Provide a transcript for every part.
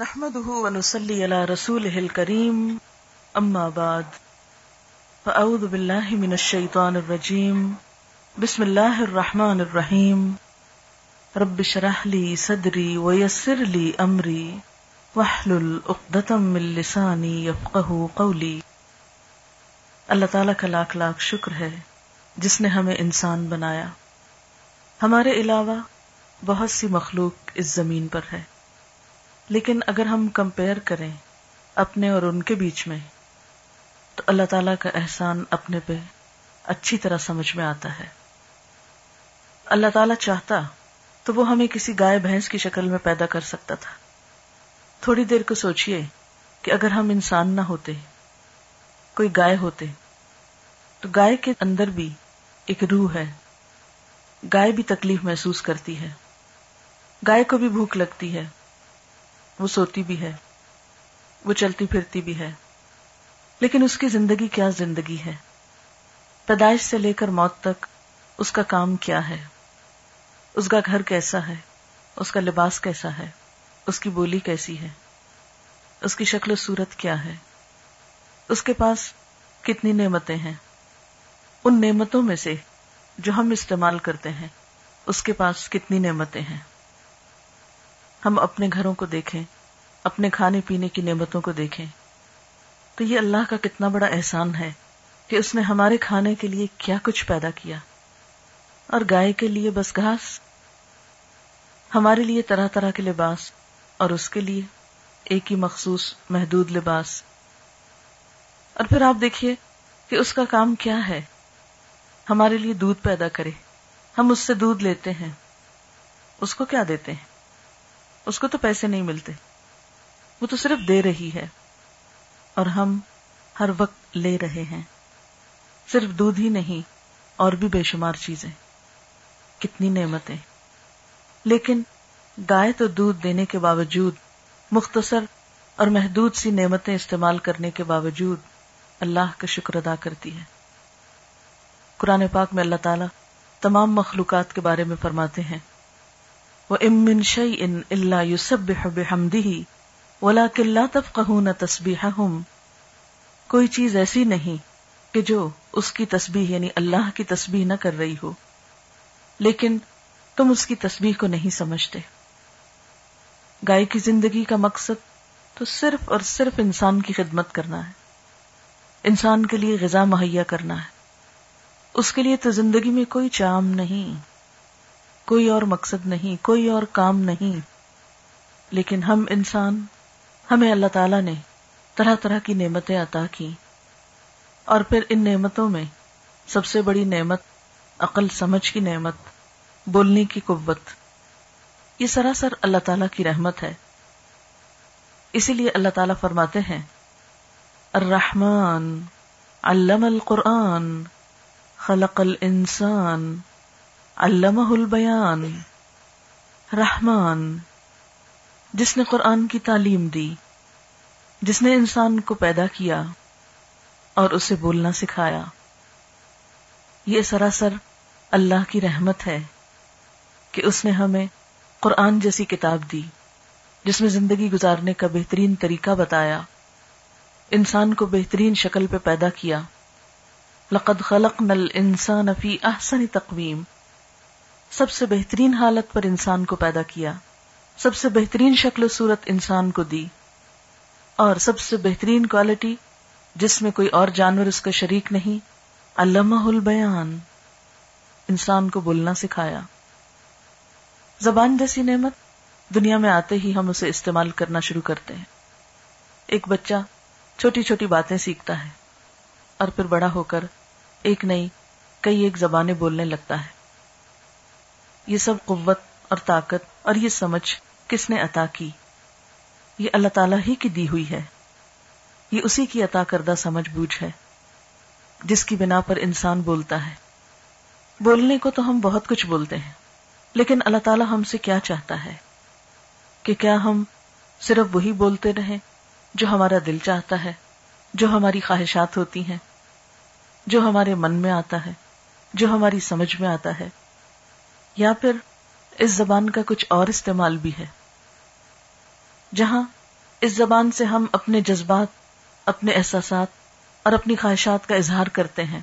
نحمده ونصلي على رسوله الكريم، أما بعد، فأعوذ بالله من الشيطان الرجيم، بسم الله الرحمن الرحيم، رب شرح لي صدري ويسر لي أمري، واحلل عقدة من لساني يفقه قولي۔ اللہ تعالیٰ کا لاکھ لاکھ شکر ہے جس نے ہمیں انسان بنایا۔ ہمارے علاوہ بہت سی مخلوق اس زمین پر ہے۔ لیکن اگر ہم کمپیئر کریں اپنے اور ان کے بیچ میں، تو اللہ تعالیٰ کا احسان اپنے پہ اچھی طرح سمجھ میں آتا ہے۔ اللہ تعالیٰ چاہتا تو وہ ہمیں کسی گائے بھینس کی شکل میں پیدا کر سکتا تھا۔ تھوڑی دیر کو سوچئے کہ اگر ہم انسان نہ ہوتے، کوئی گائے ہوتے، تو گائے کے اندر بھی ایک روح ہے۔ گائے بھی تکلیف محسوس کرتی ہے۔ گائے کو بھی بھوک لگتی ہے۔ وہ سوتی بھی ہے، وہ چلتی پھرتی بھی ہے۔ لیکن اس کی زندگی کیا زندگی ہے؟ پیدائش سے لے کر موت تک اس کا کام کیا ہے؟ اس کا گھر کیسا ہے؟ اس کا لباس کیسا ہے؟ اس کی بولی کیسی ہے؟ اس کی شکل و صورت کیا ہے؟ اس کے پاس کتنی نعمتیں ہیں؟ ان نعمتوں میں سے جو ہم استعمال کرتے ہیں، اس کے پاس کتنی نعمتیں ہیں؟ ہم اپنے گھروں کو دیکھیں اپنے کھانے پینے کی نعمتوں کو دیکھیں۔ تو یہ اللہ کا کتنا بڑا احسان ہے کہ اس نے ہمارے کھانے کے لیے کیا کچھ پیدا کیا۔ اور گائے کے لیے بس گھاس، ہمارے لیے طرح طرح کے لباس، اور اس کے لیے ایک ہی مخصوص محدود لباس۔ اور پھر آپ دیکھیے کہ اس کا کام کیا ہے۔ ہمارے لیے دودھ پیدا کرے۔ ہم اس سے دودھ لیتے ہیں۔ اس کو کیا دیتے ہیں؟ اس کو تو پیسے نہیں ملتے۔ وہ تو صرف دے رہی ہے اور ہم ہر وقت لے رہے ہیں۔ صرف دودھ ہی نہیں، اور بھی بے شمار چیزیں۔ کتنی نعمتیں۔ لیکن گائے تو دودھ دینے کے باوجود مختصر اور محدود سی نعمتیں استعمال کرنے کے باوجود اللہ کا شکر ادا کرتی ہے۔ قرآن پاک میں اللہ تعالیٰ تمام مخلوقات کے بارے میں فرماتے ہیں۔ وہ امن شعی ان اللہ یوسب ہمدی ولا کلّا تب کہ نہ تصبیح کوئی چیز ایسی نہیں کہ جو اس کی تسبیح یعنی اللہ کی تسبیح نہ کر رہی ہو۔ لیکن تم اس کی تسبیح کو نہیں سمجھتے۔ گائے کی زندگی کا مقصد تو صرف اور صرف انسان کی خدمت کرنا ہے۔ انسان کے لیے غذا مہیا کرنا ہے۔ اس کے لیے تو زندگی میں کوئی چام نہیں۔ کوئی اور مقصد نہیں، کوئی اور کام نہیں۔ لیکن ہم انسان ہمیں اللہ تعالی نے طرح طرح کی نعمتیں عطا کی۔ اور پھر ان نعمتوں میں سب سے بڑی نعمت، عقل سمجھ کی نعمت، بولنے کی قوت۔ یہ سراسر اللہ تعالی کی رحمت ہے۔ اسی لیے اللہ تعالیٰ فرماتے ہیں، الرحمن علم القرآن، خلق الانسان علمہ البیان۔ رحمان جس نے قرآن کی تعلیم دی، جس نے انسان کو پیدا کیا اور اسے بولنا سکھایا۔ یہ سراسر اللہ کی رحمت ہے کہ اس نے ہمیں قرآن جیسی کتاب دی، جس میں زندگی گزارنے کا بہترین طریقہ بتایا، انسان کو بہترین شکل پہ پیدا کیا۔ لقد خلق نل انسان فی احسن تقویم۔ سب سے بہترین حالت پر انسان کو پیدا کیا۔ سب سے بہترین شکل و صورت انسان کو دی اور سب سے بہترین کوالٹی جس میں کوئی اور جانور اس کا شریک نہیں علامہ البیان، انسان کو بولنا سکھایا۔ زبان جیسی نعمت، دنیا میں آتے ہی ہم اسے استعمال کرنا شروع کرتے ہیں۔ ایک بچہ چھوٹی چھوٹی باتیں سیکھتا ہے اور پھر بڑا ہو کر ایک نئی، کئی ایک زبانیں بولنے لگتا ہے۔ یہ سب قوت اور طاقت اور یہ سمجھ کس نے عطا کی؟ یہ اللہ تعالی ہی کی دی ہوئی ہے۔ یہ اسی کی عطا کردہ سمجھ بوجھ ہے، جس کی بنا پر انسان بولتا ہے۔ بولنے کو تو ہم بہت کچھ بولتے ہیں، لیکن اللہ تعالیٰ ہم سے کیا چاہتا ہے؟ کہ کیا ہم صرف وہی بولتے رہیں جو ہمارا دل چاہتا ہے، جو ہماری خواہشات ہوتی ہیں، جو ہمارے من میں آتا ہے، جو ہماری سمجھ میں آتا ہے۔ یا پھر اس زبان کا کچھ اور استعمال بھی ہے۔ جہاں اس زبان سے ہم اپنے جذبات، اپنے احساسات اور اپنی خواہشات کا اظہار کرتے ہیں۔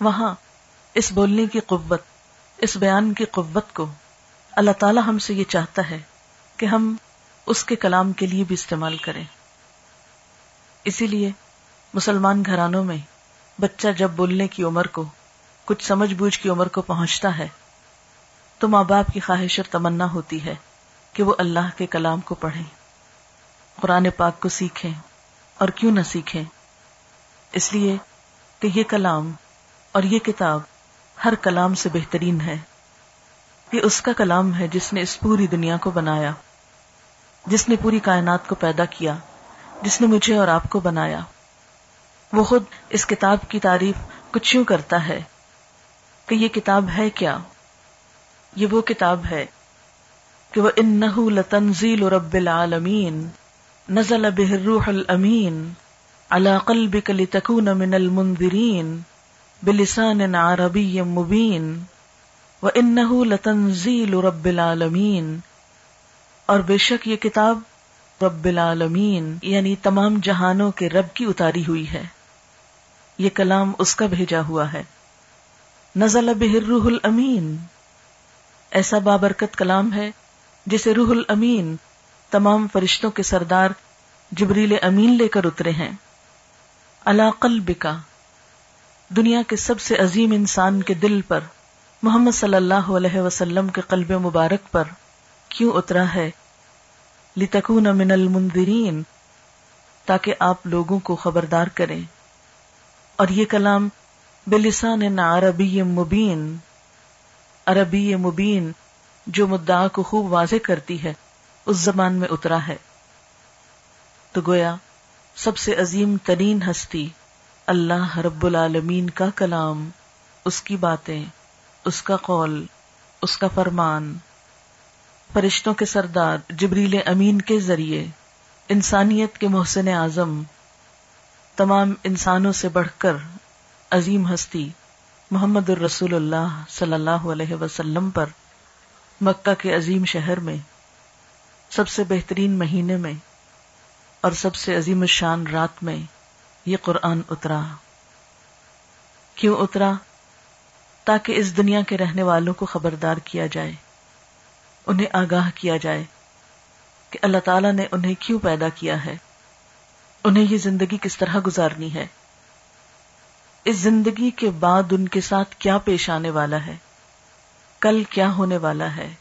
وہاں اس بولنے کی قوت، اس بیان کی قوت کو اللہ تعالی ہم سے یہ چاہتا ہے کہ ہم اس کے کلام کے لیے بھی استعمال کریں۔ اسی لیے مسلمان گھرانوں میں بچہ جب بولنے کی عمر کو، کچھ سمجھ بوجھ کی عمر کو پہنچتا ہے، تو ماں باپ کی خواہش اور تمنا ہوتی ہے۔ کہ وہ اللہ کے کلام کو پڑھیں، قرآن پاک کو سیکھیں اور کیوں نہ سیکھیں۔ اس لیے کہ یہ کلام اور یہ کتاب ہر کلام سے بہترین ہے۔ یہ اس کا کلام ہے جس نے اس پوری دنیا کو بنایا، جس نے پوری کائنات کو پیدا کیا، جس نے مجھے اور آپ کو بنایا۔ وہ خود اس کتاب کی تعریف کچھ یوں کرتا ہے کہ یہ کتاب ہے کیا؟ یہ وہ کتاب ہے کہ وہ ان لتنزیل رب العالمین نزل به الروح الامین على قلبك لتكون من المنذرین بلسان عربی مبین وانه لتنزیل رب العالمین اور بے شک یہ کتاب رب العالمین یعنی تمام جہانوں کے رب کی اتاری ہوئی ہے۔ یہ کلام اس کا بھیجا ہوا ہے۔ نزل به الروح الامین ایسا بابرکت کلام ہے جسے روح الامین تمام فرشتوں کے سردار جبریل امین لے کر اترے ہیں۔ اللہ قلب دنیا کے سب سے عظیم انسان کے دل پر محمد صلی اللہ علیہ وسلم کے قلب مبارک پر کیوں اترا ہے؟ لتکون من المنذرین، تاکہ آپ لوگوں کو خبردار کریں۔ اور یہ کلام بلسان عربی مبین عربی مبین جو مدعا کو خوب واضح کرتی ہے، اس زبان میں اترا ہے۔ تو گویا، سب سے عظیم ترین ہستی اللہ رب العالمین کا کلام، اس کی باتیں، اس کا قول، اس کا فرمان۔ فرشتوں کے سردار جبریل امین کے ذریعے، انسانیت کے محسن اعظم، تمام انسانوں سے بڑھ کر عظیم ہستی محمد الرسول اللہ صلی اللہ علیہ وسلم پر مکہ کے عظیم شہر میں، سب سے بہترین مہینے میں اور سب سے عظیم الشان رات میں یہ قرآن اترا۔ کیوں اترا؟ تاکہ اس دنیا کے رہنے والوں کو خبردار کیا جائے، انہیں آگاہ کیا جائے کہ اللہ تعالی نے انہیں کیوں پیدا کیا ہے، انہیں یہ زندگی کس طرح گزارنی ہے، اس زندگی کے بعد ان کے ساتھ کیا پیش آنے والا ہے۔ کل کیا ہونے والا ہے؟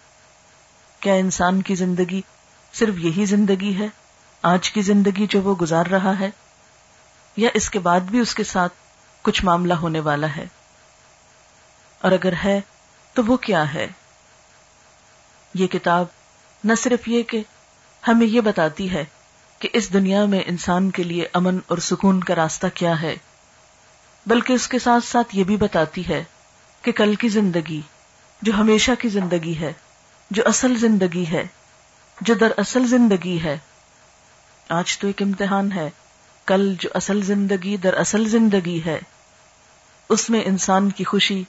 کیا انسان کی زندگی صرف یہی زندگی ہے، آج کی زندگی جو وہ گزار رہا ہے؟ یا اس کے بعد بھی اس کے ساتھ کچھ معاملہ ہونے والا ہے؟ اور اگر ہے، تو وہ کیا ہے؟ یہ کتاب نہ صرف یہ کہ ہمیں یہ بتاتی ہے کہ اس دنیا میں انسان کے لیے امن اور سکون کا راستہ کیا ہے، بلکہ اس کے ساتھ ساتھ یہ بھی بتاتی ہے کہ کل کی زندگی جو ہمیشہ کی زندگی ہے، جو اصل زندگی ہے، جو در اصل زندگی ہے۔ آج تو ایک امتحان ہے۔ کل جو اصل زندگی در اصل زندگی ہے۔ اس میں انسان کی خوشی،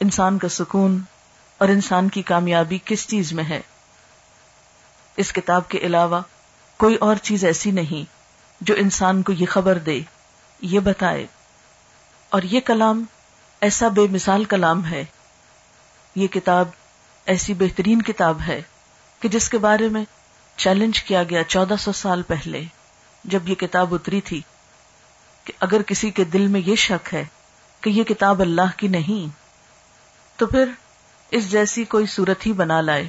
انسان کا سکون اور انسان کی کامیابی کس چیز میں ہے؟ اس کتاب کے علاوہ کوئی اور چیز ایسی نہیں جو انسان کو یہ خبر دے، یہ بتائے۔ اور یہ کلام ایسا بے مثال کلام ہے یہ کتاب ایسی بہترین کتاب ہے کہ جس کے بارے میں چیلنج کیا گیا چودہ سو سال پہلے، جب یہ کتاب اتری تھی کہ اگر کسی کے دل میں یہ شک ہے کہ یہ کتاب اللہ کی نہیں، تو پھر اس جیسی کوئی صورت ہی بنا لائے۔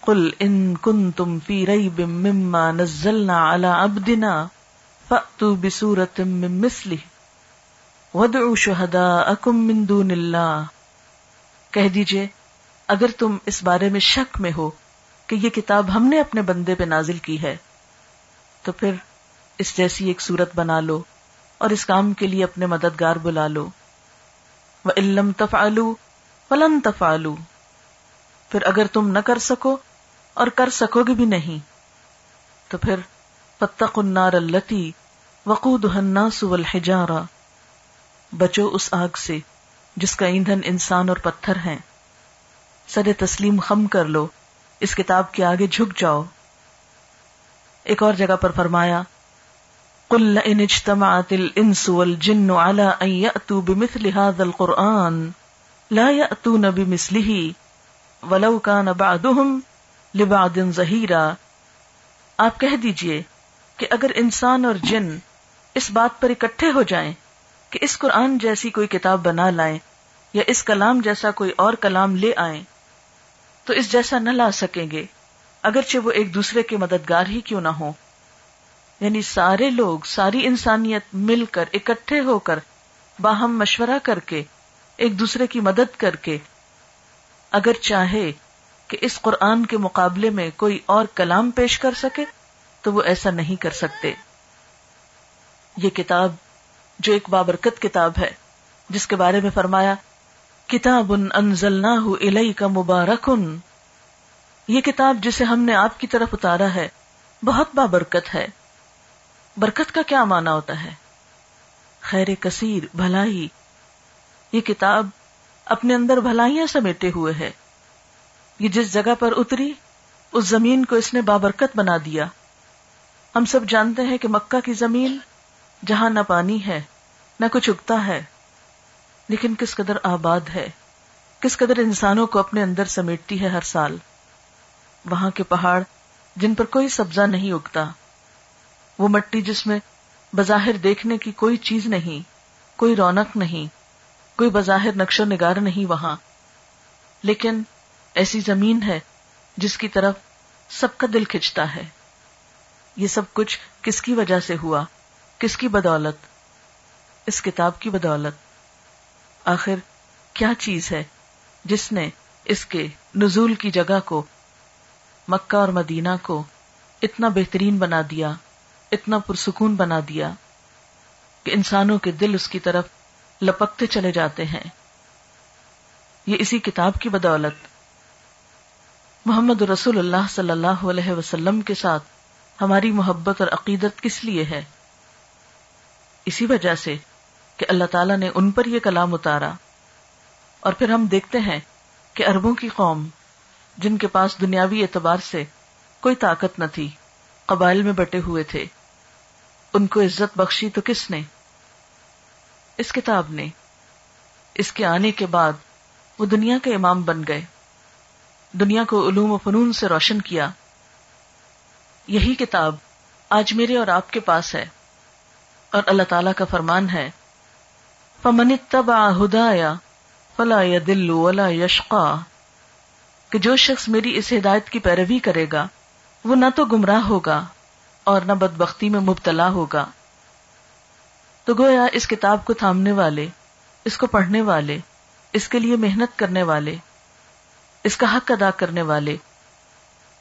قل ان کن تم فی ریب مما نزلنا علی عبدنا فأتو بسورت من مثلی ودعو شہداءکم من دون اللہ۔ کہہ دیجیے، اگر تم اس بارے میں شک میں ہو کہ یہ کتاب ہم نے اپنے بندے پہ نازل کی ہے، تو پھر اس جیسی ایک صورت بنا لو اور اس کام کے لیے اپنے مددگار بلا لو۔ وہ علم تفعلو فلن تفعلو پھر اگر تم نہ کر سکو اور کر سکو گے بھی نہیں، تو پھر فتق النار التی وقود الناس والحجارہ بچو اس آگ سے۔ جس کا ایندھن انسان اور پتھر ہیں۔ سر تسلیم خم کر لو، اس کتاب کے آگے جھک جاؤ۔ ایک اور جگہ پر فرمایا، قل ان اجتمعت الانس والجن على ان ياتوا بمثل هذا القران لا ياتون بمثله ولو كان بعضهم لبعض ظهيرا آپ کہہ دیجیے کہ اگر انسان اور جن اس بات پر اکٹھے ہو جائیں کہ اس قرآن جیسی کوئی کتاب بنا لائیں یا اس کلام جیسا کوئی اور کلام لے آئیں، تو اس جیسا نہ لا سکیں گے، اگرچہ وہ ایک دوسرے کے مددگار ہی کیوں نہ ہو یعنی سارے لوگ، ساری انسانیت مل کر، اکٹھے ہو کر، باہم مشورہ کر کے، ایک دوسرے کی مدد کر کے، اگر چاہے کہ اس قرآن کے مقابلے میں کوئی اور کلام پیش کر سکے، تو وہ ایسا نہیں کر سکتے۔ یہ کتاب جو ایک بابرکت کتاب ہے، جس کے بارے میں فرمایا، کتاب ان کا مبارکن، یہ کتاب جسے ہم نے آپ کی طرف اتارا ہے، بہت بابرکت ہے۔ برکت کا کیا معنی ہوتا ہے؟ خیر کثیر، بھلائی۔ یہ کتاب اپنے اندر بھلائیاں سمیٹے ہوئے ہے۔ یہ جس جگہ پر اتری، اس زمین کو اس نے بابرکت بنا دیا۔ ہم سب جانتے ہیں کہ مکہ کی زمین جہاں نہ پانی ہے، نہ کچھ اگتا ہے، لیکن کس قدر آباد ہے، کس قدر انسانوں کو اپنے اندر سمیٹتی ہے ہر سال۔ وہاں کے پہاڑ جن پر کوئی سبزہ نہیں اگتا، وہ مٹی جس میں بظاہر دیکھنے کی کوئی چیز نہیں، کوئی رونق نہیں، کوئی بظاہر نقش و نگار نہیں وہاں۔ لیکن ایسی زمین ہے جس کی طرف سب کا دل کھچتا ہے۔ یہ سب کچھ کس کی وجہ سے ہوا؟ کس کی بدولت؟ اس کتاب کی بدولت۔ آخر کیا چیز ہے جس نے اس کے نزول کی جگہ کو، مکہ اور مدینہ کو اتنا بہترین بنا دیا، اتنا پرسکون بنا دیا کہ انسانوں کے دل اس کی طرف لپکتے چلے جاتے ہیں۔ یہ اسی کتاب کی بدولت۔ محمد رسول اللہ صلی اللہ علیہ وسلم کے ساتھ ہماری محبت اور عقیدت کس لیے ہے؟ اسی وجہ سے کہ اللہ تعالیٰ نے ان پر یہ کلام اتارا۔ اور پھر ہم دیکھتے ہیں کہ اربوں کی قوم، جن کے پاس دنیاوی اعتبار سے کوئی طاقت نہ تھی، قبائل میں بٹے ہوئے تھے، ان کو عزت بخشی تو کس نے؟ اس کتاب نے۔ اس کے آنے کے بعد وہ دنیا کے امام بن گئے۔ دنیا کو علوم و فنون سے روشن کیا۔ یہی کتاب آج میرے اور آپ کے پاس ہے۔ اور اللہ تعالی کا فرمان ہے۔ پمن تبا ہدایا فلا یا دلو ولا یشقا کہ جو شخص میری اس ہدایت کی پیروی کرے گا، وہ نہ تو گمراہ ہوگا اور نہ بد بختی میں مبتلا ہوگا۔ تو گویا اس کتاب کو تھامنے والے، اس کو پڑھنے والے، اس کے لیے محنت کرنے والے، اس کا حق ادا کرنے والے،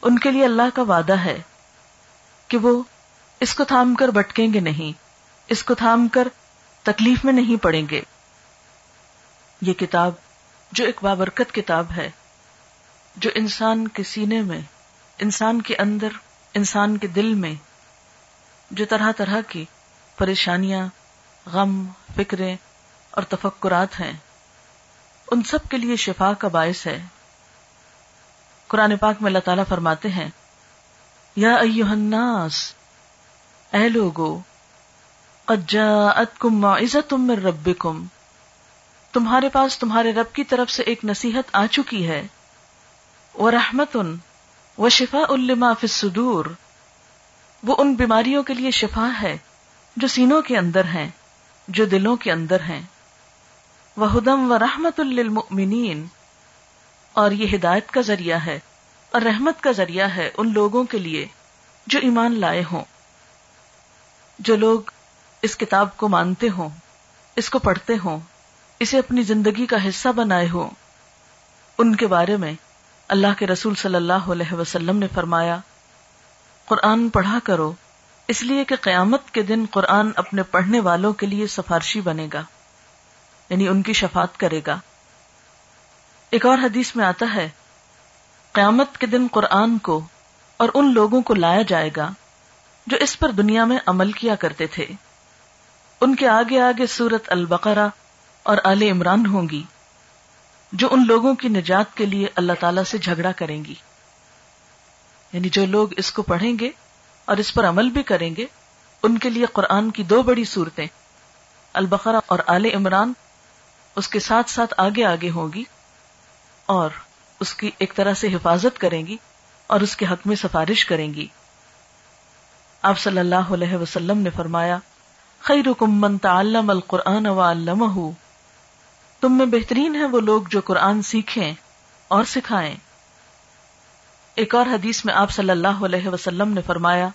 ان کے لیے اللہ کا وعدہ ہے کہ وہ اس کو تھام کر بٹکیں گے نہیں۔ اس کو تھام کر تکلیف میں نہیں پڑیں گے۔ یہ کتاب جو ایک بابرکت کتاب ہے، جو انسان کے سینے میں، انسان کے اندر، انسان کے دل میں، جو طرح طرح کی پریشانیاں، غم، فکریں اور تفکرات ہیں، ان سب کے لیے شفا کا باعث ہے۔ قرآن پاک میں اللہ تعالیٰ فرماتے ہیں، یا الناس، اے لوگو جاءتکم معزتم من ربکم تمہارے پاس تمہارے رب کی طرف سے ایک نصیحت آ چکی ہے۔ ورحمتن وشفاء لما فی الصدور۔ وہ ان بیماریوں کے لیے شفا ہے جو سینوں کے اندر ہیں، جو دلوں کے اندر ہیں۔ وہ ہدم و رحمت للمؤمنین اور یہ ہدایت کا ذریعہ ہے اور رحمت کا ذریعہ ہے ان لوگوں کے لیے جو ایمان لائے ہوں۔ جو لوگ اس کتاب کو مانتے ہوں، اس کو پڑھتے ہوں، اسے اپنی زندگی کا حصہ بنائے ہوں۔ ان کے بارے میں اللہ کے رسول صلی اللہ علیہ وسلم نے فرمایا، قرآن پڑھا کرو، اس لیے کہ قیامت کے دن قرآن اپنے پڑھنے والوں کے لیے سفارشی بنے گا یعنی ان کی شفات کرے گا۔ ایک اور حدیث میں آتا ہے، قیامت کے دن قرآن کو اور ان لوگوں کو لایا جائے گا جو اس پر دنیا میں عمل کیا کرتے تھے۔ ان کے آگے آگے سورت البقرہ اور آل عمران ہوں گی، جو ان لوگوں کی نجات کے لیے اللہ تعالی سے جھگڑا کریں گی۔ یعنی جو لوگ اس کو پڑھیں گے اور اس پر عمل بھی کریں گے، ان کے لیے قرآن کی دو بڑی صورتیں، البقرہ اور آل عمران، اس کے ساتھ ساتھ آگے آگے ہوگی اور اس کی ایک طرح سے حفاظت کریں گی اور اس کے حق میں سفارش کریں گی۔ آپ صلی اللہ علیہ وسلم نے فرمایا خیرکم من تعلم القرآن وعلمہ۔ تم میں بہترین ہے وہ لوگ جو قرآن سیکھیں اور سکھائیں۔ ایک اور حدیث میں آپ صلی اللہ علیہ وسلم نے فرمایا،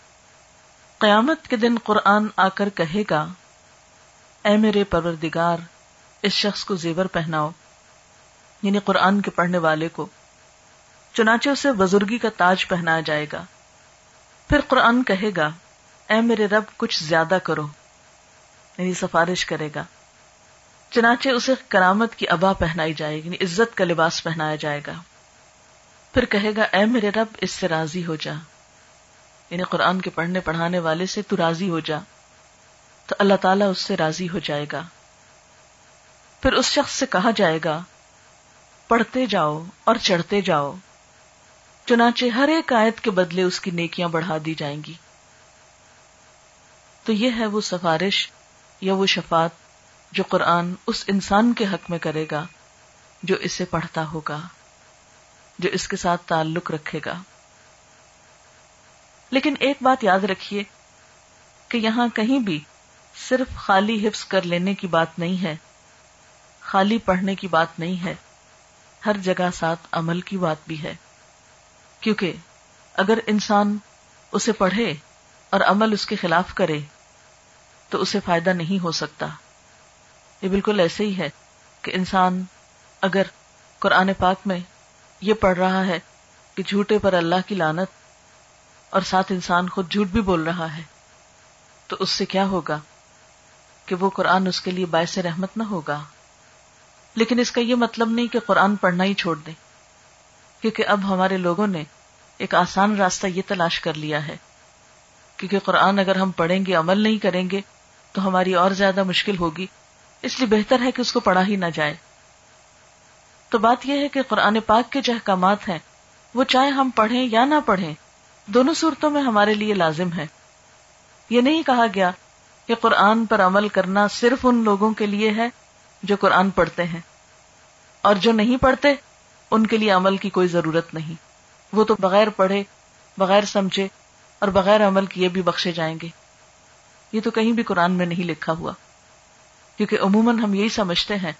قیامت کے دن قرآن آ کر کہے گا، اے میرے پروردگار، اس شخص کو زیور پہناؤ یعنی قرآن کے پڑھنے والے کو۔ چنانچہ اسے بزرگی کا تاج پہنایا جائے گا۔ پھر قرآن کہے گا، اے میرے رب، کچھ زیادہ کرو۔ یعنی سفارش کرے گا۔ چنانچہ اسے کرامت کی ابا پہنائی جائے گی یعنی عزت کا لباس پہنایا جائے گا۔ پھر کہے گا، اے میرے رب، اس سے راضی ہو جا۔ یعنی قرآن کے پڑھنے پڑھانے والے سے تو راضی ہو جا۔ تو اللہ تعالیٰ اس سے راضی ہو جائے گا۔ پھر اس شخص سے کہا جائے گا، پڑھتے جاؤ اور چڑھتے جاؤ۔ چنانچہ ہر ایک آیت کے بدلے اس کی نیکیاں بڑھا دی جائیں گی۔ تو یہ ہے وہ سفارش یا وہ شفات جو قرآن اس انسان کے حق میں کرے گا، جو اسے پڑھتا ہوگا، جو اس کے ساتھ تعلق رکھے گا۔ لیکن ایک بات یاد رکھیے کہ یہاں کہیں بھی صرف خالی حفظ کر لینے کی بات نہیں ہے، خالی پڑھنے کی بات نہیں ہے، ہر جگہ ساتھ عمل کی بات بھی ہے۔ کیونکہ اگر انسان اسے پڑھے اور عمل اس کے خلاف کرے تو اسے فائدہ نہیں ہو سکتا۔ یہ بالکل ایسے ہی ہے کہ انسان اگر قرآن پاک میں یہ پڑھ رہا ہے کہ جھوٹے پر اللہ کی لانت اور ساتھ انسان خود جھوٹ بھی بول رہا ہے، تو اس سے کیا ہوگا کہ وہ قرآن اس کے لیے باعث رحمت نہ ہوگا۔ لیکن اس کا یہ مطلب نہیں کہ قرآن پڑھنا ہی چھوڑ دیں، کیونکہ اب ہمارے لوگوں نے ایک آسان راستہ یہ تلاش کر لیا ہے۔ کیونکہ قرآن اگر ہم پڑھیں گے، عمل نہیں کریں گے تو ہماری اور زیادہ مشکل ہوگی۔ اس لیے بہتر ہے کہ اس کو پڑھا ہی نہ جائے۔ تو بات یہ ہے کہ قرآن پاک کے جو احکامات ہیں، وہ چاہے ہم پڑھیں یا نہ پڑھیں، دونوں صورتوں میں ہمارے لیے لازم ہے یہ نہیں کہا گیا کہ قرآن پر عمل کرنا صرف ان لوگوں کے لیے ہے جو قرآن پڑھتے ہیں۔ اور جو نہیں پڑھتے، ان کے لیے عمل کی کوئی ضرورت نہیں۔ وہ تو بغیر پڑھے، بغیر سمجھے اور بغیر عمل کیے بھی بخشے جائیں گے۔ یہ تو کہیں بھی قرآن میں نہیں لکھا ہوا۔ کیونکہ عموماً ہم یہی سمجھتے ہیں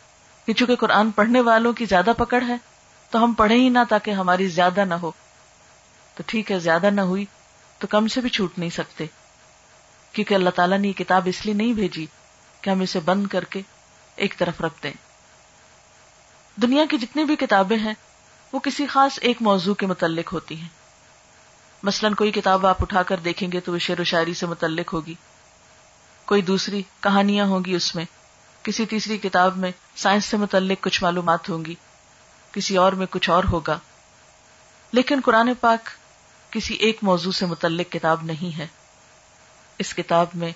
کہ چونکہ قرآن پڑھنے والوں کی زیادہ پکڑ ہے، تو ہم پڑھیں ہی نہ تاکہ ہماری زیادہ نہ ہو۔ تو ٹھیک ہے، زیادہ نہ ہوئی تو کم سے بھی چھوٹ نہیں سکتے۔ کیونکہ اللہ تعالیٰ نے یہ کتاب اس لیے نہیں بھیجی کہ ہم اسے بند کر کے ایک طرف رکھ دیں۔ دنیا کی جتنی بھی کتابیں ہیں، وہ کسی خاص ایک موضوع کے متعلق ہوتی ہیں۔ مثلاً کوئی کتاب آپ اٹھا کر دیکھیں گے تو وہ شعر و شاعری سے متعلق ہوگی۔ کوئی دوسری کہانیاں ہوں گی اس میں، کسی تیسری کتاب میں سائنس سے متعلق کچھ معلومات ہوں گی، کسی اور میں کچھ اور ہوگا۔ لیکن قرآن پاک کسی ایک موضوع سے متعلق کتاب نہیں ہے۔ اس کتاب میں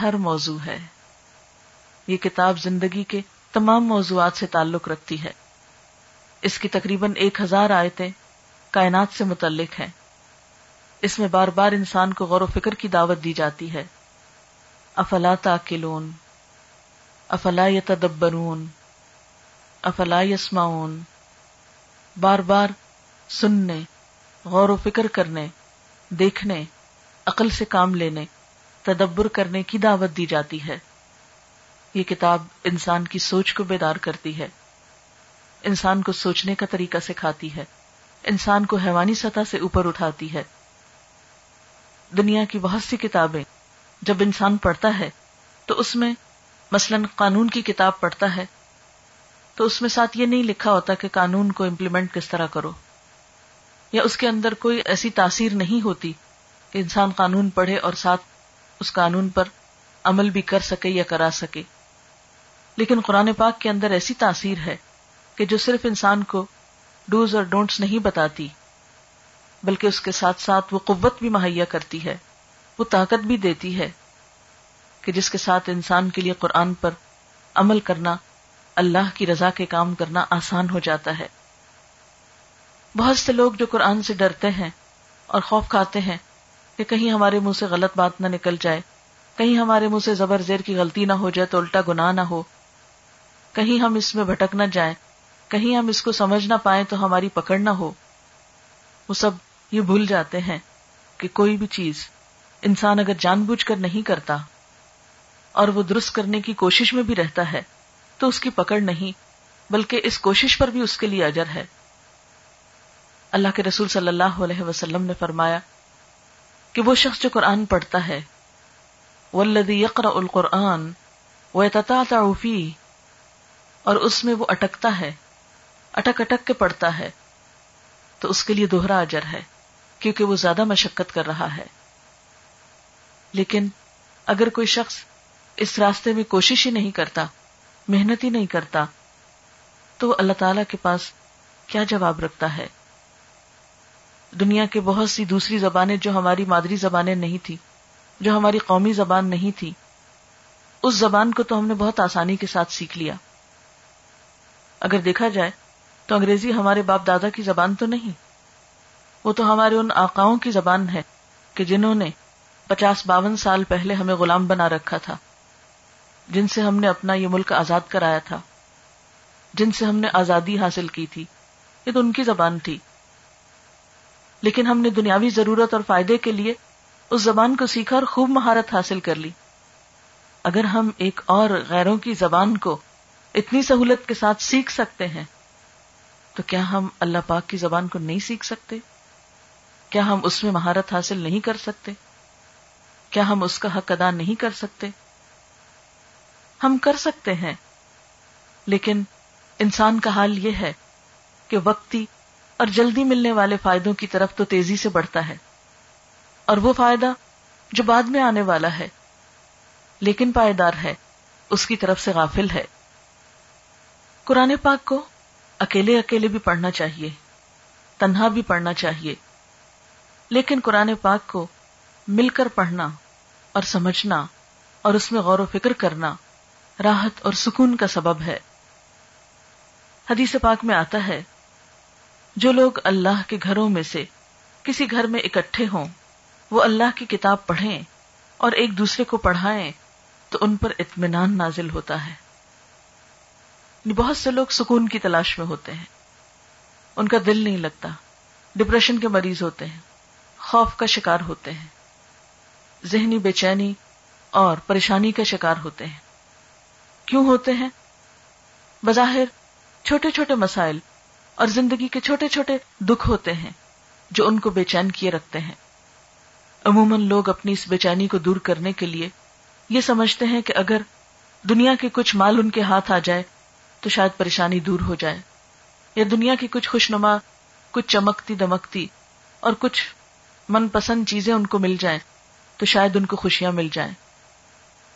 ہر موضوع ہے۔ یہ کتاب زندگی کے تمام موضوعات سے تعلق رکھتی ہے۔ اس کی تقریباً ایک ہزار آیتیں کائنات سے متعلق ہیں۔ اس میں بار بار انسان کو غور و فکر کی دعوت دی جاتی ہے۔ افلا تاکلون؟ افلا یتدبرون؟ افلا یسمعون؟ بار بار سننے، غور و فکر کرنے، دیکھنے، عقل سے کام لینے، تدبر کرنے کی دعوت دی جاتی ہے۔ یہ کتاب انسان کی سوچ کو بیدار کرتی ہے۔ انسان کو سوچنے کا طریقہ سکھاتی ہے۔ انسان کو حیوانی سطح سے اوپر اٹھاتی ہے۔ دنیا کی بہت سی کتابیں جب انسان پڑھتا ہے، تو اس میں مثلا قانون کی کتاب پڑھتا ہے، تو اس میں ساتھ یہ نہیں لکھا ہوتا کہ قانون کو امپلیمنٹ کس طرح کرو۔ یا اس کے اندر کوئی ایسی تاثیر نہیں ہوتی کہ انسان قانون پڑھے اور ساتھ اس قانون پر عمل بھی کر سکے یا کرا سکے۔ لیکن قرآن پاک کے اندر ایسی تاثیر ہے کہ جو صرف انسان کو ڈوز اور ڈونٹس نہیں بتاتی، بلکہ اس کے ساتھ ساتھ وہ قوت بھی مہیا کرتی ہے۔ وہ طاقت بھی دیتی ہے کہ جس کے ساتھ انسان کے لیے قرآن پر عمل کرنا، اللہ کی رضا کے کام کرنا آسان ہو جاتا ہے۔ بہت سے لوگ جو قرآن سے ڈرتے ہیں اور خوف کھاتے ہیں کہ کہیں ہمارے منہ سے غلط بات نہ نکل جائے، کہیں ہمارے منہ سے زبر زیر کی غلطی نہ ہو جائے تو الٹا گناہ نہ ہو، کہیں ہم اس میں بھٹک نہ جائیں، کہیں ہم اس کو سمجھ نہ پائیں تو ہماری پکڑ نہ ہو۔ وہ سب یہ بھول جاتے ہیں کہ کوئی بھی چیز انسان اگر جان بوجھ کر نہیں کرتا اور وہ درست کرنے کی کوشش میں بھی رہتا ہے، تو اس کی پکڑ نہیں، بلکہ اس کوشش پر بھی اس کے لیے اجر ہے۔ اللہ کے رسول صلی اللہ علیہ وسلم نے فرمایا کہ وہ شخص جو قرآن پڑھتا ہے والذی یقرأ القرآن ویتتعتع فی اور اس میں وہ اٹکتا ہے، اٹک اٹک کے پڑھتا ہے، تو اس کے لیے دوہرا اجر ہے، کیونکہ وہ زیادہ مشقت کر رہا ہے۔ لیکن اگر کوئی شخص اس راستے میں کوشش ہی نہیں کرتا، محنت ہی نہیں کرتا، تو اللہ تعالی کے پاس کیا جواب رکھتا ہے؟ دنیا کے بہت سی دوسری زبانیں جو ہماری مادری زبانیں نہیں تھی جو ہماری قومی زبان نہیں تھی اس زبان کو تو ہم نے بہت آسانی کے ساتھ سیکھ لیا۔ اگر دیکھا جائے تو انگریزی ہمارے باپ دادا کی زبان تو نہیں، وہ تو ہمارے ان آقاؤں کی زبان ہے کہ جنہوں نے پچاس باون سال پہلے ہمیں غلام بنا رکھا تھا۔ جن سے ہم نے اپنا یہ ملک آزاد کرایا تھا۔ جن سے ہم نے آزادی حاصل کی تھی۔ یہ تو ان کی زبان تھی۔ لیکن ہم نے دنیاوی ضرورت اور فائدے کے لیے اس زبان کو سیکھا اور خوب مہارت حاصل کر لی۔ اگر ہم ایک اور غیروں کی زبان کو اتنی سہولت کے ساتھ سیکھ سکتے ہیں، تو کیا ہم اللہ پاک کی زبان کو نہیں سیکھ سکتے؟ کیا ہم اس میں مہارت حاصل نہیں کر سکتے؟ کیا ہم اس کا حق ادا نہیں کر سکتے؟ ہم کر سکتے ہیں، لیکن انسان کا حال یہ ہے کہ وقتی اور جلدی ملنے والے فائدوں کی طرف تو تیزی سے بڑھتا ہے، اور وہ فائدہ جو بعد میں آنے والا ہے، لیکن پائیدار ہے، اس کی طرف سے غافل ہے۔ قرآن پاک کو اکیلے اکیلے بھی پڑھنا چاہیے، تنہا بھی پڑھنا چاہیے، لیکن قرآن پاک کو مل کر پڑھنا اور سمجھنا اور اس میں غور و فکر کرنا راحت اور سکون کا سبب ہے۔ حدیث پاک میں آتا ہے، جو لوگ اللہ کے گھروں میں سے کسی گھر میں اکٹھے ہوں، وہ اللہ کی کتاب پڑھیں اور ایک دوسرے کو پڑھائیں، تو ان پر اطمینان نازل ہوتا ہے۔ بہت سے لوگ سکون کی تلاش میں ہوتے ہیں۔ ان کا دل نہیں لگتا، ڈپریشن کے مریض ہوتے ہیں، خوف کا شکار ہوتے ہیں۔ ذہنی بے چینی اور پریشانی کا شکار ہوتے ہیں۔ کیوں ہوتے ہیں؟ بظاہر چھوٹے چھوٹے مسائل اور زندگی کے چھوٹے چھوٹے دکھ ہوتے ہیں جو ان کو بے چین کیے رکھتے ہیں۔ عموماً لوگ اپنی اس بے چینی کو دور کرنے کے لیے یہ سمجھتے ہیں کہ اگر دنیا کے کچھ مال ان کے ہاتھ آ جائے تو شاید پریشانی دور ہو جائے، یا دنیا کی کچھ خوش نما کچھ چمکتی دمکتی اور کچھ من پسند چیزیں ان کو مل جائیں۔ تو شاید ان کو خوشیاں مل جائیں۔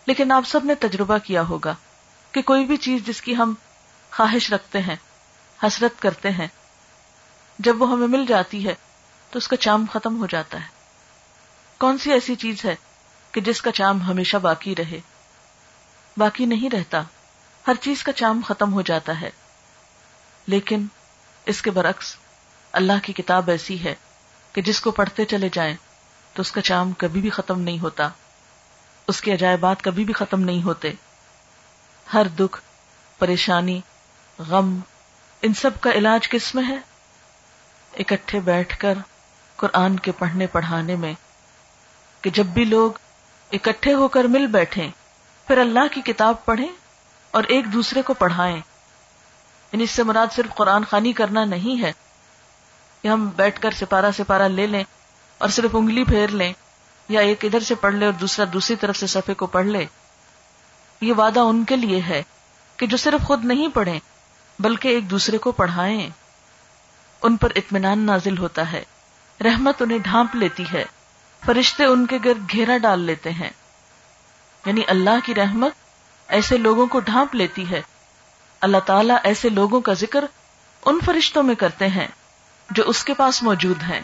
لیکن آپ سب نے تجربہ کیا ہوگا کہ کوئی بھی چیز جس کی ہم خواہش رکھتے ہیں، حسرت کرتے ہیں، جب وہ ہمیں مل جاتی ہے تو اس کا چام ختم ہو جاتا ہے۔ کون سی ایسی چیز ہے کہ جس کا چام ہمیشہ باقی رہے؟ باقی نہیں رہتا۔ ہر چیز کا چام ختم ہو جاتا ہے۔ لیکن اس کے برعکس اللہ کی کتاب ایسی ہے کہ جس کو پڑھتے چلے جائیں تو اس کا چام کبھی بھی ختم نہیں ہوتا۔ اس کے عجائبات کبھی بھی ختم نہیں ہوتے۔ ہر دکھ، پریشانی، غم، ان سب کا علاج کس میں ہے؟ اکٹھے بیٹھ کر قرآن کے پڑھنے پڑھانے میں۔ کہ جب بھی لوگ اکٹھے ہو کر مل بیٹھیں، پھر اللہ کی کتاب پڑھیں اور ایک دوسرے کو پڑھائیں۔ یعنی اس سے مراد صرف قرآن خانی کرنا نہیں ہے۔ کہ ہم بیٹھ کر سپارہ سپارہ لے لیں۔ اور صرف انگلی پھیر لیں یا ایک ادھر سے پڑھ لے اور دوسرا دوسری طرف سے صفحے کو پڑھ لے، یہ وعدہ ان کے لیے ہے کہ جو صرف خود نہیں پڑھیں، بلکہ ایک دوسرے کو پڑھائیں۔ ان پر اطمینان نازل ہوتا ہے، رحمت انہیں ڈھانپ لیتی ہے، فرشتے ان کے گرد گھیرا ڈال لیتے ہیں۔ یعنی اللہ کی رحمت ایسے لوگوں کو ڈھانپ لیتی ہے۔ اللہ تعالیٰ ایسے لوگوں کا ذکر ان فرشتوں میں کرتے ہیں جو اس کے پاس موجود ہیں۔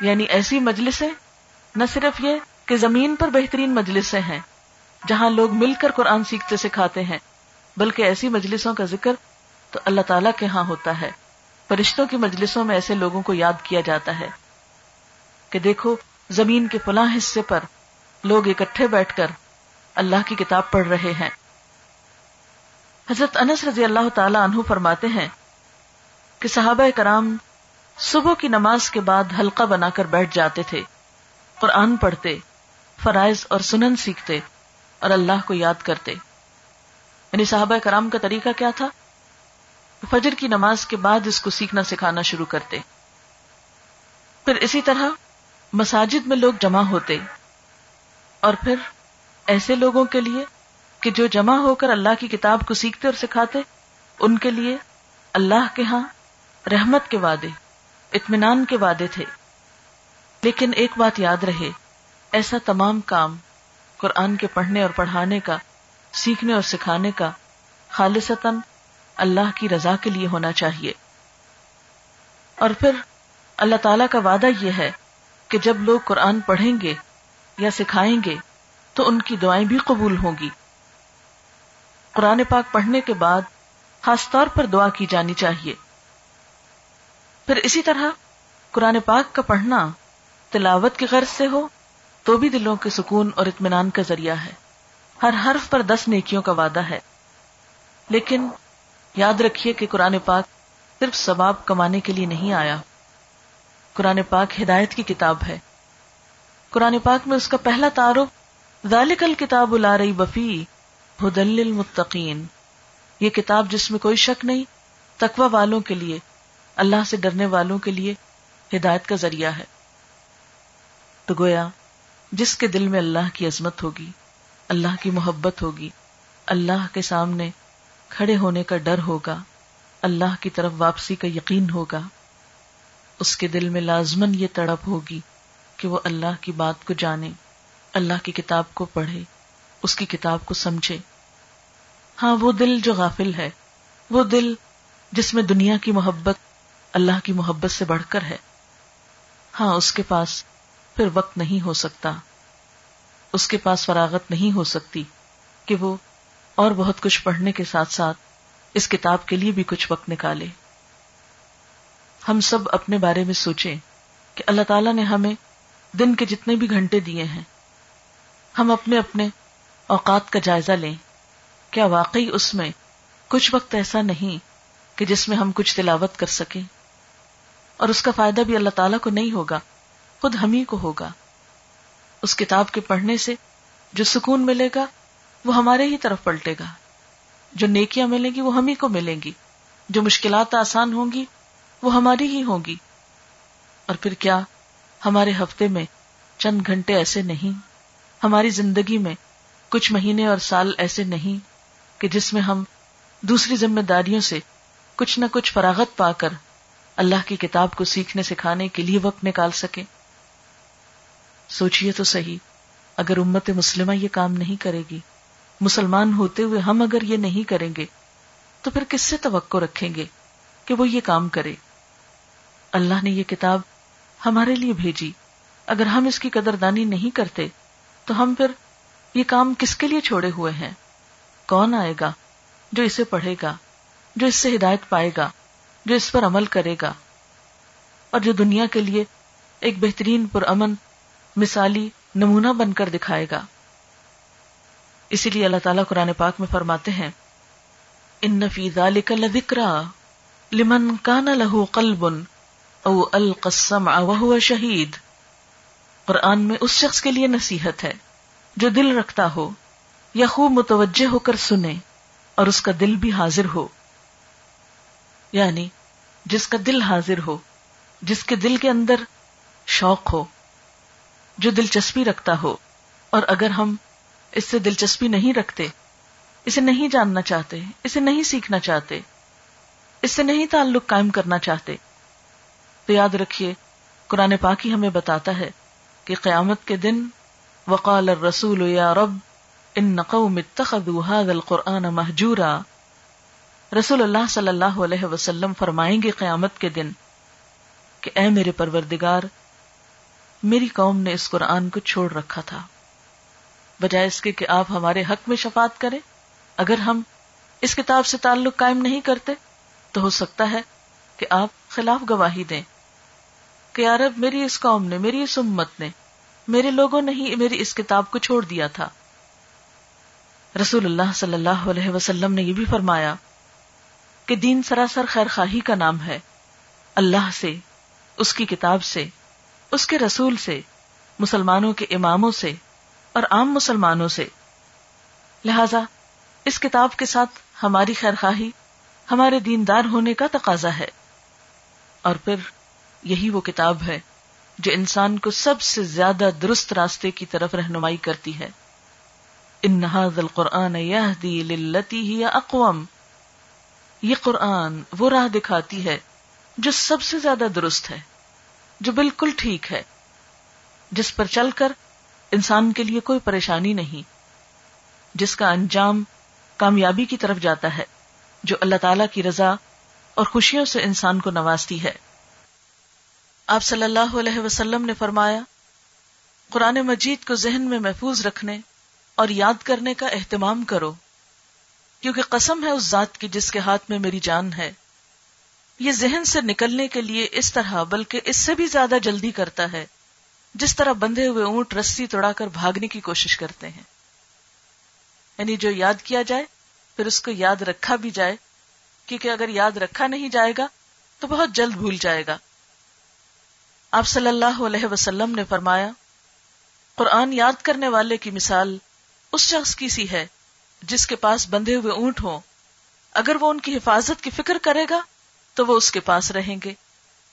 یعنی ایسی مجلسیں، نہ صرف یہ کہ زمین پر بہترین مجلسیں ہیں، جہاں لوگ مل کر قرآن سیکھتے سکھاتے ہیں، بلکہ ایسی مجلسوں کا ذکر تو اللہ تعالیٰ کے ہاں ہوتا ہے۔ فرشتوں کی مجلسوں میں ایسے لوگوں کو یاد کیا جاتا ہے کہ دیکھو، زمین کے فلاں حصے پر لوگ اکٹھے بیٹھ کر اللہ کی کتاب پڑھ رہے ہیں۔ حضرت انس رضی اللہ تعالی عنہ فرماتے ہیں کہ صحابہ کرام صبح کی نماز کے بعد حلقہ بنا کر بیٹھ جاتے تھے، قرآن پڑھتے، فرائض اور سنن سیکھتے اور اللہ کو یاد کرتے۔ یعنی صحابہ کرام کا طریقہ کیا تھا؟ فجر کی نماز کے بعد اس کو سیکھنا سکھانا شروع کرتے۔ پھر اسی طرح مساجد میں لوگ جمع ہوتے۔ اور پھر ایسے لوگوں کے لیے کہ جو جمع ہو کر اللہ کی کتاب کو سیکھتے اور سکھاتے، ان کے لیے اللہ کے ہاں رحمت کے وعدے۔ اطمینان کے وعدے تھے۔ لیکن ایک بات یاد رہے، ایسا تمام کام قرآن کے پڑھنے اور پڑھانے کا، سیکھنے اور سکھانے کا خالصتاً اللہ کی رضا کے لیے ہونا چاہیے۔ اور پھر اللہ تعالی کا وعدہ یہ ہے کہ جب لوگ قرآن پڑھیں گے یا سکھائیں گے، تو ان کی دعائیں بھی قبول ہوں گی۔ قرآن پاک پڑھنے کے بعد خاص طور پر دعا کی جانی چاہیے۔ پھر اسی طرح قرآن پاک کا پڑھنا تلاوت کی غرض سے ہو تو بھی دلوں کے سکون اور اطمینان کا ذریعہ ہے۔ ہر حرف پر دس نیکیوں کا وعدہ ہے۔ لیکن یاد رکھیے کہ قرآن پاک صرف ثواب کمانے کے لیے نہیں آیا۔ قرآن پاک ہدایت کی کتاب ہے۔ قرآن پاک میں اس کا پہلا تعارف، ذالک الکتاب لا رہی بفی ہدل المتقین یہ کتاب جس میں کوئی شک نہیں، تقوی والوں کے لیے اللہ سے ڈرنے والوں کے لیے ہدایت کا ذریعہ ہے۔ تو گویا، جس کے دل میں اللہ کی عظمت ہوگی، اللہ کی محبت ہوگی، اللہ کے سامنے کھڑے ہونے کا ڈر ہوگا، اللہ کی طرف واپسی کا یقین ہوگا، اس کے دل میں لازمن یہ تڑپ ہوگی کہ وہ اللہ کی بات کو جانے، اللہ کی کتاب کو پڑھے، اس کی کتاب کو سمجھے۔ ہاں وہ دل جو غافل ہے، وہ دل جس میں دنیا کی محبت اللہ کی محبت سے بڑھ کر ہے۔ ہاں اس کے پاس پھر وقت نہیں ہو سکتا۔ اس کے پاس فراغت نہیں ہو سکتی کہ وہ اور بہت کچھ پڑھنے کے ساتھ ساتھ اس کتاب کے لیے بھی کچھ وقت نکالے۔ ہم سب اپنے بارے میں سوچیں کہ اللہ تعالیٰ نے ہمیں دن کے جتنے بھی گھنٹے دیے ہیں، ہم اپنے اپنے اوقات کا جائزہ لیں۔ کیا واقعی اس میں کچھ وقت ایسا نہیں کہ جس میں ہم کچھ تلاوت کر سکیں؟ اور اس کا فائدہ بھی اللہ تعالیٰ کو نہیں ہوگا، خود ہم ہی کو ہوگا۔ اس کتاب کے پڑھنے سے جو سکون ملے گا، وہ ہمارے ہی طرف پلٹے گا۔ جو نیکیاں ملیں گی، وہ ہم ہی کو ملیں گی۔ جو مشکلات آسان ہوں گی، وہ ہماری ہی ہوں گی۔ اور پھر کیا ہمارے ہفتے میں چند گھنٹے ایسے نہیں؟ ہماری زندگی میں کچھ مہینے اور سال ایسے نہیں کہ جس میں ہم دوسری ذمہ داریوں سے کچھ نہ کچھ فراغت پا کر اللہ کی کتاب کو سیکھنے سکھانے کے لیے وقت نکال سکے۔ سوچئے تو صحیح، اگر امت مسلمہ یہ کام نہیں کرے گی، مسلمان ہوتے ہوئے ہم اگر یہ نہیں کریں گے، تو پھر کس سے توقع رکھیں گے کہ وہ یہ کام کرے؟ اللہ نے یہ کتاب ہمارے لیے بھیجی۔ اگر ہم اس کی قدردانی نہیں کرتے، تو ہم پھر یہ کام کس کے لیے چھوڑے ہوئے ہیں؟ کون آئے گا جو اسے پڑھے گا، جو اس سے ہدایت پائے گا؟ جو اس پر عمل کرے گا اور جو دنیا کے لیے ایک بہترین پرامن، مثالی نمونہ بن کر دکھائے گا۔ اسی لیے اللہ تعالیٰ قرآن پاک میں فرماتے ہیں، ان نفی ذالک لذکرا لمن کان له قلب او القسم وهو شہید۔ قرآن میں اس شخص کے لیے نصیحت ہے جو دل رکھتا ہو یا خوب متوجہ ہو کر سنے اور اس کا دل بھی حاضر ہو۔ یعنی جس کا دل حاضر ہو، جس کے دل کے اندر شوق ہو، جو دلچسپی رکھتا ہو، اور اگر ہم اس سے دلچسپی نہیں رکھتے، اسے نہیں جاننا چاہتے، اسے نہیں سیکھنا چاہتے اس سے نہیں تعلق قائم کرنا چاہتے، تو یاد رکھیے، قرآن پاکی ہمیں بتاتا ہے کہ قیامت کے دن وقال الرسول یا رب ان قوم اتخذوا هذا القرآن محجورا رسول اللہ صلی اللہ علیہ وسلم فرمائیں گے قیامت کے دن کہ اے میرے پروردگار، میری قوم نے اس قرآن کو چھوڑ رکھا تھا۔ بجائے اس کے کہ آپ ہمارے حق میں شفات کریں، اگر ہم اس کتاب سے تعلق قائم نہیں کرتے، تو ہو سکتا ہے کہ آپ خلاف گواہی دیں کہ یار میری اس قوم نے، میری اس امت نے، میرے لوگوں نے ہی میری اس کتاب کو چھوڑ دیا تھا۔ رسول اللہ صلی اللہ علیہ وسلم نے یہ بھی فرمایا کہ دین سراسر خیر خواہی کا نام ہے۔ اللہ سے، اس کی کتاب سے، اس کے رسول سے، مسلمانوں کے اماموں سے اور عام مسلمانوں سے۔ لہذا، اس کتاب کے ساتھ ہماری خیر خواہی، ہمارے دیندار ہونے کا تقاضا ہے۔ اور پھر، یہی وہ کتاب ہے جو انسان کو سب سے زیادہ درست راستے کی طرف رہنمائی کرتی ہے۔ ان القرآن ہی اقوام یہ قرآن وہ راہ دکھاتی ہے جو سب سے زیادہ درست ہے، جو بالکل ٹھیک ہے، جس پر چل کر انسان کے لیے کوئی پریشانی نہیں، جس کا انجام کامیابی کی طرف جاتا ہے، جو اللہ تعالی کی رضا اور خوشیوں سے انسان کو نوازتی ہے۔ آپ صلی اللہ علیہ وسلم نے فرمایا، قرآن مجید کو ذہن میں محفوظ رکھنے اور یاد کرنے کا اہتمام کرو۔ کیونکہ قسم ہے اس ذات کی جس کے ہاتھ میں میری جان ہے۔ یہ ذہن سے نکلنے کے لیے اس طرح، بلکہ اس سے بھی زیادہ جلدی کرتا ہے۔ جس طرح بندھے ہوئے اونٹ رسی توڑا کر بھاگنے کی کوشش کرتے ہیں۔ یعنی جو یاد کیا جائے، پھر اس کو یاد رکھا بھی جائے۔ کیونکہ اگر یاد رکھا نہیں جائے گا، تو بہت جلد بھول جائے گا۔ آپ صلی اللہ علیہ وسلم نے فرمایا، قرآن یاد کرنے والے کی مثال اس شخص کی سی ہے جس کے پاس بندھے ہوئے اونٹ ہوں، اگر وہ ان کی حفاظت کی فکر کرے گا، تو وہ اس کے پاس رہیں گے۔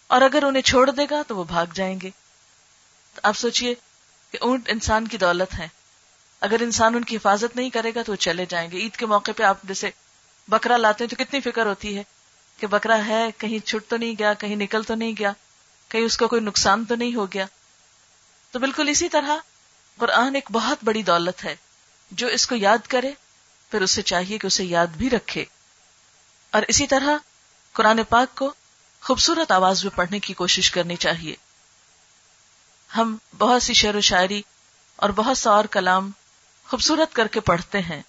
اور اگر انہیں چھوڑ دے گا، تو وہ بھاگ جائیں گے۔ تو آپ سوچئے کہ اونٹ انسان کی دولت ہے اگر انسان ان کی حفاظت نہیں کرے گا، تو وہ چلے جائیں گے۔ عید کے موقع پہ آپ جیسے بکرا لاتے ہیں تو کتنی فکر ہوتی ہے کہ بکرا ہے، کہیں چھٹ تو نہیں گیا، کہیں نکل تو نہیں گیا، کہیں اس کو کوئی نقصان تو نہیں ہو گیا۔ تو بالکل اسی طرح قرآن ایک بہت بڑی دولت ہے جو اس کو یاد کرے پھر اسے چاہیے کہ اسے یاد بھی رکھے۔ اور اسی طرح قرآن پاک کو خوبصورت آواز میں پڑھنے کی کوشش کرنی چاہیے۔ ہم بہت سی شعر و شاعری اور بہت سا اور کلام خوبصورت کر کے پڑھتے ہیں،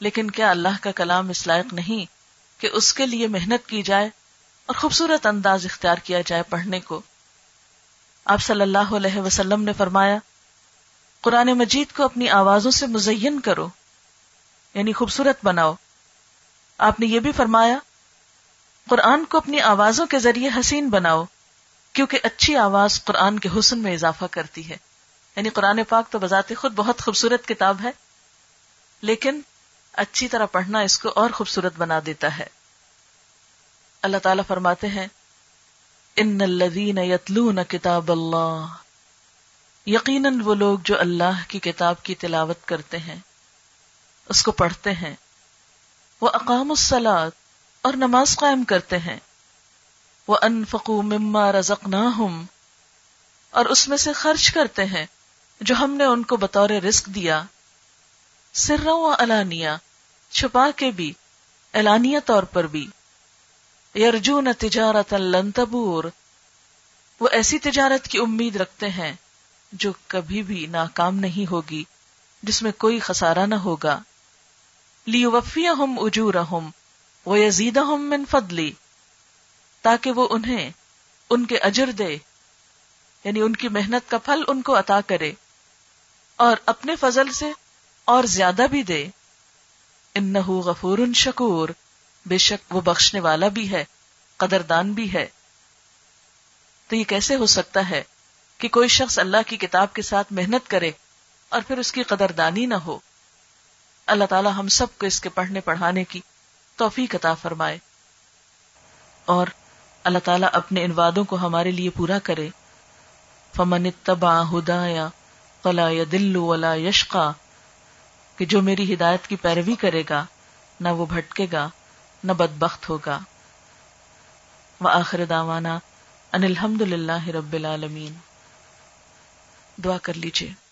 لیکن کیا اللہ کا کلام اس لائق نہیں کہ اس کے لیے محنت کی جائے اور خوبصورت انداز اختیار کیا جائے پڑھنے کو؟ آپ صلی اللہ علیہ وسلم نے فرمایا، قرآن مجید کو اپنی آوازوں سے مزین کرو۔ یعنی خوبصورت بناؤ۔ آپ نے یہ بھی فرمایا، قرآن کو اپنی آوازوں کے ذریعے حسین بناؤ، کیونکہ اچھی آواز قرآن کے حسن میں اضافہ کرتی ہے۔ یعنی قرآن پاک تو بذات خود بہت خوبصورت کتاب ہے، لیکن اچھی طرح پڑھنا اس کو اور خوبصورت بنا دیتا ہے۔ اللہ تعالی فرماتے ہیں، ان الذین یتلون کتاب اللہ یقیناً وہ لوگ جو اللہ کی کتاب کی تلاوت کرتے ہیں۔ اس کو پڑھتے ہیں۔ وہ اقام السلاد اور نماز قائم کرتے ہیں۔ وہ انفقو مما رزقناہم اور اس میں سے خرچ کرتے ہیں جو ہم نے ان کو بطور رزق دیا۔ سروں و علانیہ، چھپا کے بھی اعلانیہ طور پر بھی۔ یرجون تجارت لن تبور۔ وہ ایسی تجارت کی امید رکھتے ہیں جو کبھی بھی ناکام نہیں ہوگی، جس میں کوئی خسارہ نہ ہوگا۔ لی وفیہ ہم اجور وہ یزید من فضلی تاکہ وہ انہیں ان کے اجر دے یعنی ان کی محنت کا پھل ان کو عطا کرے اور اپنے فضل سے اور زیادہ بھی دے۔ انہو غفور شکور بے شک وہ بخشنے والا بھی ہے، قدردان بھی ہے۔ تو یہ کیسے ہو سکتا ہے کہ کوئی شخص اللہ کی کتاب کے ساتھ محنت کرے اور پھر اس کی قدردانی نہ ہو؟ اللہ تعالی ہم سب کو اس کے پڑھنے پڑھانے کی توفیق عطا فرمائے۔ اور اللہ تعالیٰ اپنے ان وادوں کو ہمارے لیے پورا کرے۔ فمن اتبع ہدایا فلا دل ولا یشقا کہ جو میری ہدایت کی پیروی کرے گا، نہ وہ بھٹکے گا، نہ بدبخت ہوگا۔ وآخر دعوانا ان الحمد للہ رب العالمین دعا کر لیجیے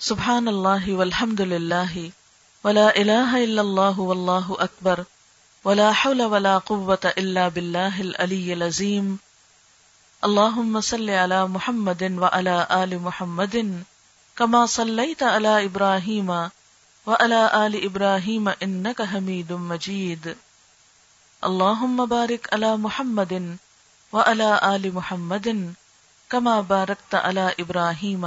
سبحان اللہ والحمد للہ ولا الہ الا اللہ واللہ اکبر ولا حول ولا قوة الا باللہ العلی العظیم اللہم صلی علی محمد وعلى آل محمد کما صلیت علی ابراہیم وعلى آل ابراہیم انک حمید مجید اللہم بارک علی محمد وعلى آل محمد کما بارکت علی ابراہیم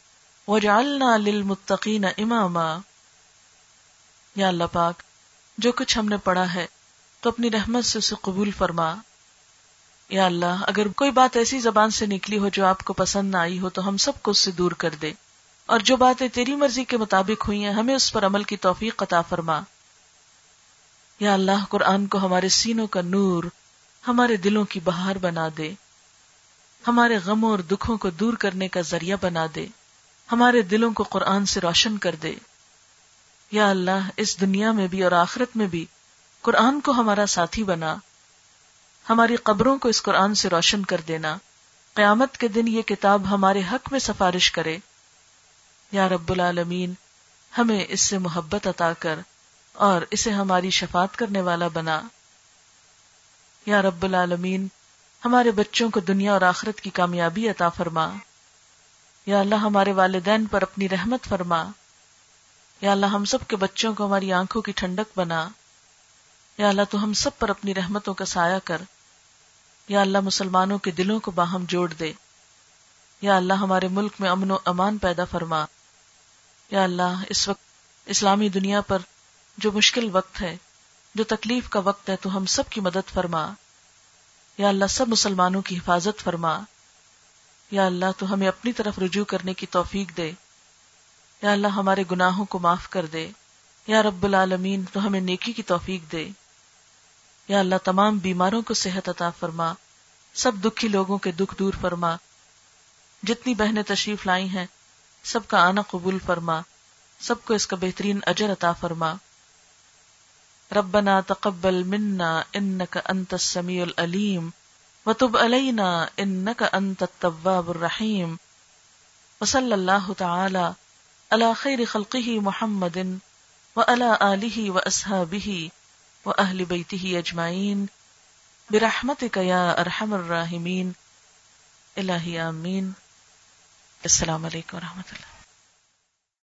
وجعلنا للمتقین اماما یا اللہ پاک، جو کچھ ہم نے پڑھا ہے، تو اپنی رحمت سے اسے قبول فرما۔ یا اللہ، اگر کوئی بات ایسی زبان سے نکلی ہو جو آپ کو پسند نہ آئی ہو، تو ہم سب کو اس سے دور کر دے۔ اور جو باتیں تیری مرضی کے مطابق ہوئی ہیں، ہمیں اس پر عمل کی توفیق عطا فرما۔ یا اللہ، قرآن کو ہمارے سینوں کا نور ہمارے دلوں کی بہار بنا دے۔ ہمارے غموں اور دکھوں کو دور کرنے کا ذریعہ بنا دے۔ ہمارے دلوں کو قرآن سے روشن کر دے۔ یا اللہ، اس دنیا میں بھی اور آخرت میں بھی قرآن کو ہمارا ساتھی بنا۔ ہماری قبروں کو اس قرآن سے روشن کر دینا۔ قیامت کے دن یہ کتاب ہمارے حق میں سفارش کرے۔ یا رب العالمین، ہمیں اس سے محبت عطا کر اور اسے ہماری شفاعت کرنے والا بنا۔ یا رب العالمین، ہمارے بچوں کو دنیا اور آخرت کی کامیابی عطا فرما۔ یا اللہ ہمارے والدین پر اپنی رحمت فرما۔ یا اللہ ہم سب کے بچوں کو ہماری آنکھوں کی ٹھنڈک بنا۔ یا اللہ تو ہم سب پر اپنی رحمتوں کا سایہ کر۔ یا اللہ مسلمانوں کے دلوں کو باہم جوڑ دے۔ یا اللہ ہمارے ملک میں امن و امان پیدا فرما۔ یا اللہ اس وقت اسلامی دنیا پر جو مشکل وقت ہے، جو تکلیف کا وقت ہے، تو ہم سب کی مدد فرما۔ یا اللہ سب مسلمانوں کی حفاظت فرما۔ یا اللہ تو ہمیں اپنی طرف رجوع کرنے کی توفیق دے۔ یا اللہ ہمارے گناہوں کو معاف کر دے۔ یا رب العالمین تو ہمیں نیکی کی توفیق دے۔ یا اللہ تمام بیماروں کو صحت عطا فرما۔ سب دکھی لوگوں کے دکھ دور فرما۔ جتنی بہنیں تشریف لائی ہیں، سب کا آنا قبول فرما۔ سب کو اس کا بہترین اجر عطا فرما۔ ربنا تقبل منا انك انت السميع العليم وتب علينا انك انت التواب الرحيم. وصلى الله تعالى على خير خلقه محمد وعلى آله وأصحابه وأهل بيته أجمعين. برحمتك يا أرحم الراحمين. إلهي آمين. السلام عليكم ورحمة الله.